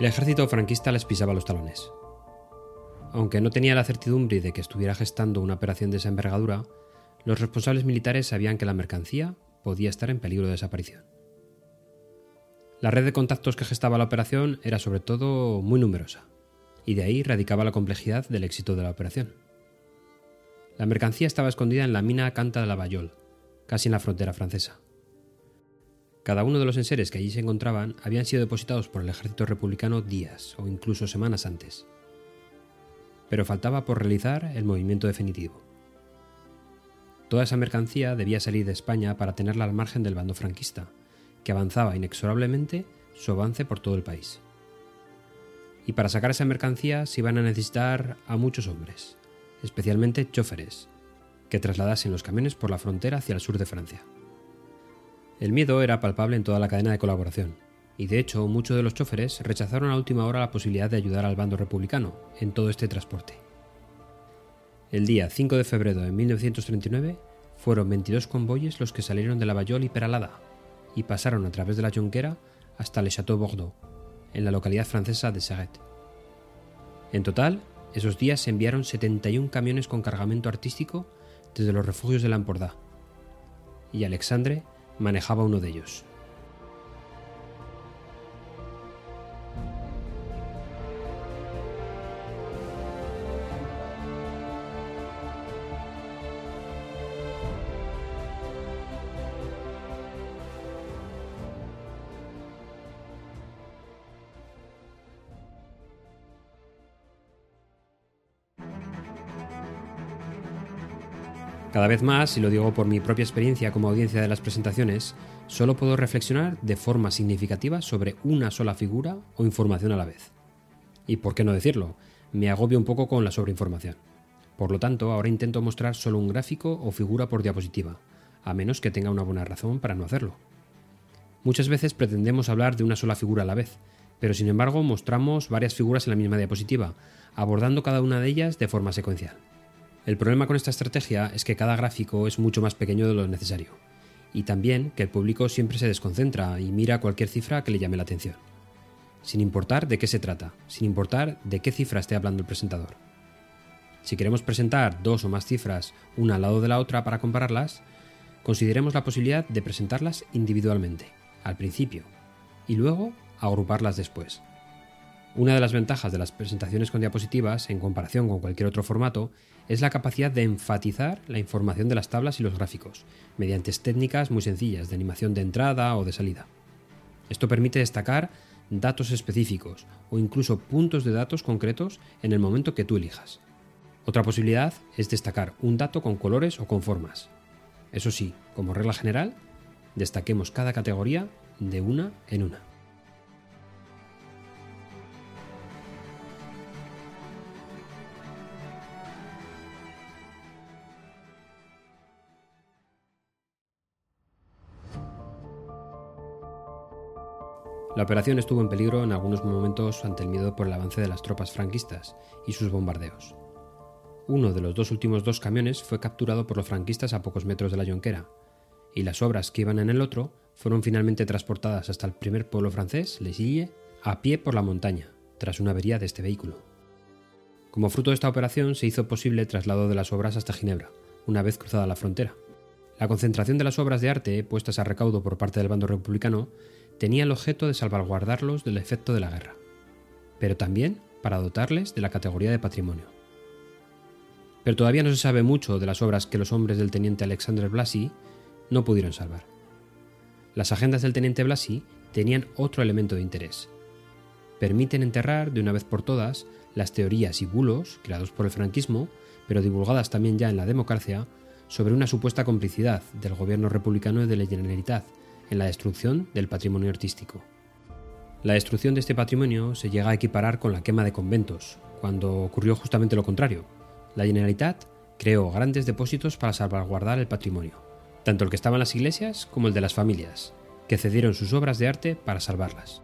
El ejército franquista les pisaba los talones. Aunque no tenía la certidumbre de que estuviera gestando una operación de esa envergadura, los responsables militares sabían que la mercancía podía estar en peligro de desaparición. La red de contactos que gestaba la operación era sobre todo muy numerosa, y de ahí radicaba la complejidad del éxito de la operación. La mercancía estaba escondida en la mina Canta de la Bayol, casi en la frontera francesa. Cada uno de los enseres que allí se encontraban habían sido depositados por el ejército republicano días o incluso semanas antes. Pero faltaba por realizar el movimiento definitivo. Toda esa mercancía debía salir de España para tenerla al margen del bando franquista, que avanzaba inexorablemente su avance por todo el país. Y para sacar esa mercancía se iban a necesitar a muchos hombres, especialmente choferes, que trasladasen los camiones por la frontera hacia el sur de Francia. El miedo era palpable en toda la cadena de colaboración, y de hecho muchos de los choferes rechazaron a última hora la posibilidad de ayudar al bando republicano en todo este transporte. El día 5 de febrero de 1939 fueron 22 convoyes los que salieron de la Bayol y Peralada y pasaron a través de la Jonquera hasta Le Château Bordeaux, en la localidad francesa de Sarret. En total, esos días se enviaron 71 camiones con cargamento artístico desde los refugios de Lampordá, y Alexandre manejaba uno de ellos. Cada vez más, y lo digo por mi propia experiencia como audiencia de las presentaciones, solo puedo reflexionar de forma significativa sobre una sola figura o información a la vez. Y por qué no decirlo, me agobio un poco con la sobreinformación. Por lo tanto, ahora intento mostrar solo un gráfico o figura por diapositiva, a menos que tenga una buena razón para no hacerlo. Muchas veces pretendemos hablar de una sola figura a la vez, pero sin embargo mostramos varias figuras en la misma diapositiva, abordando cada una de ellas de forma secuencial. El problema con esta estrategia es que cada gráfico es mucho más pequeño de lo necesario, y también que el público siempre se desconcentra y mira cualquier cifra que le llame la atención, sin importar de qué se trata, sin importar de qué cifra esté hablando el presentador. Si queremos presentar dos o más cifras una al lado de la otra para compararlas, consideremos la posibilidad de presentarlas individualmente, al principio, y luego agruparlas después. Una de las ventajas de las presentaciones con diapositivas, en comparación con cualquier otro formato, es la capacidad de enfatizar la información de las tablas y los gráficos, mediante técnicas muy sencillas de animación de entrada o de salida. Esto permite destacar datos específicos o incluso puntos de datos concretos en el momento que tú elijas. Otra posibilidad es destacar un dato con colores o con formas. Eso sí, como regla general, destaquemos cada categoría de una en una. La operación estuvo en peligro en algunos momentos ante el miedo por el avance de las tropas franquistas y sus bombardeos. Uno de los dos últimos dos camiones fue capturado por los franquistas a pocos metros de la Jonquera, y las obras que iban en el otro fueron finalmente transportadas hasta el primer pueblo francés, Les Illes, a pie por la montaña, tras una avería de este vehículo. Como fruto de esta operación se hizo posible el traslado de las obras hasta Ginebra, una vez cruzada la frontera. La concentración de las obras de arte puestas a recaudo por parte del bando republicano tenía el objeto de salvaguardarlos del efecto de la guerra, pero también para dotarles de la categoría de patrimonio. Pero todavía no se sabe mucho de las obras que los hombres del teniente Alexander Blasi no pudieron salvar. Las agendas del teniente Blasi tenían otro elemento de interés. Permiten enterrar de una vez por todas las teorías y bulos creados por el franquismo, pero divulgadas también ya en la democracia, sobre una supuesta complicidad del gobierno republicano y de la Generalitat en la destrucción del patrimonio artístico. La destrucción de este patrimonio se llega a equiparar con la quema de conventos, cuando ocurrió justamente lo contrario. La Generalitat creó grandes depósitos para salvaguardar el patrimonio, tanto el que estaba en las iglesias como el de las familias, que cedieron sus obras de arte para salvarlas.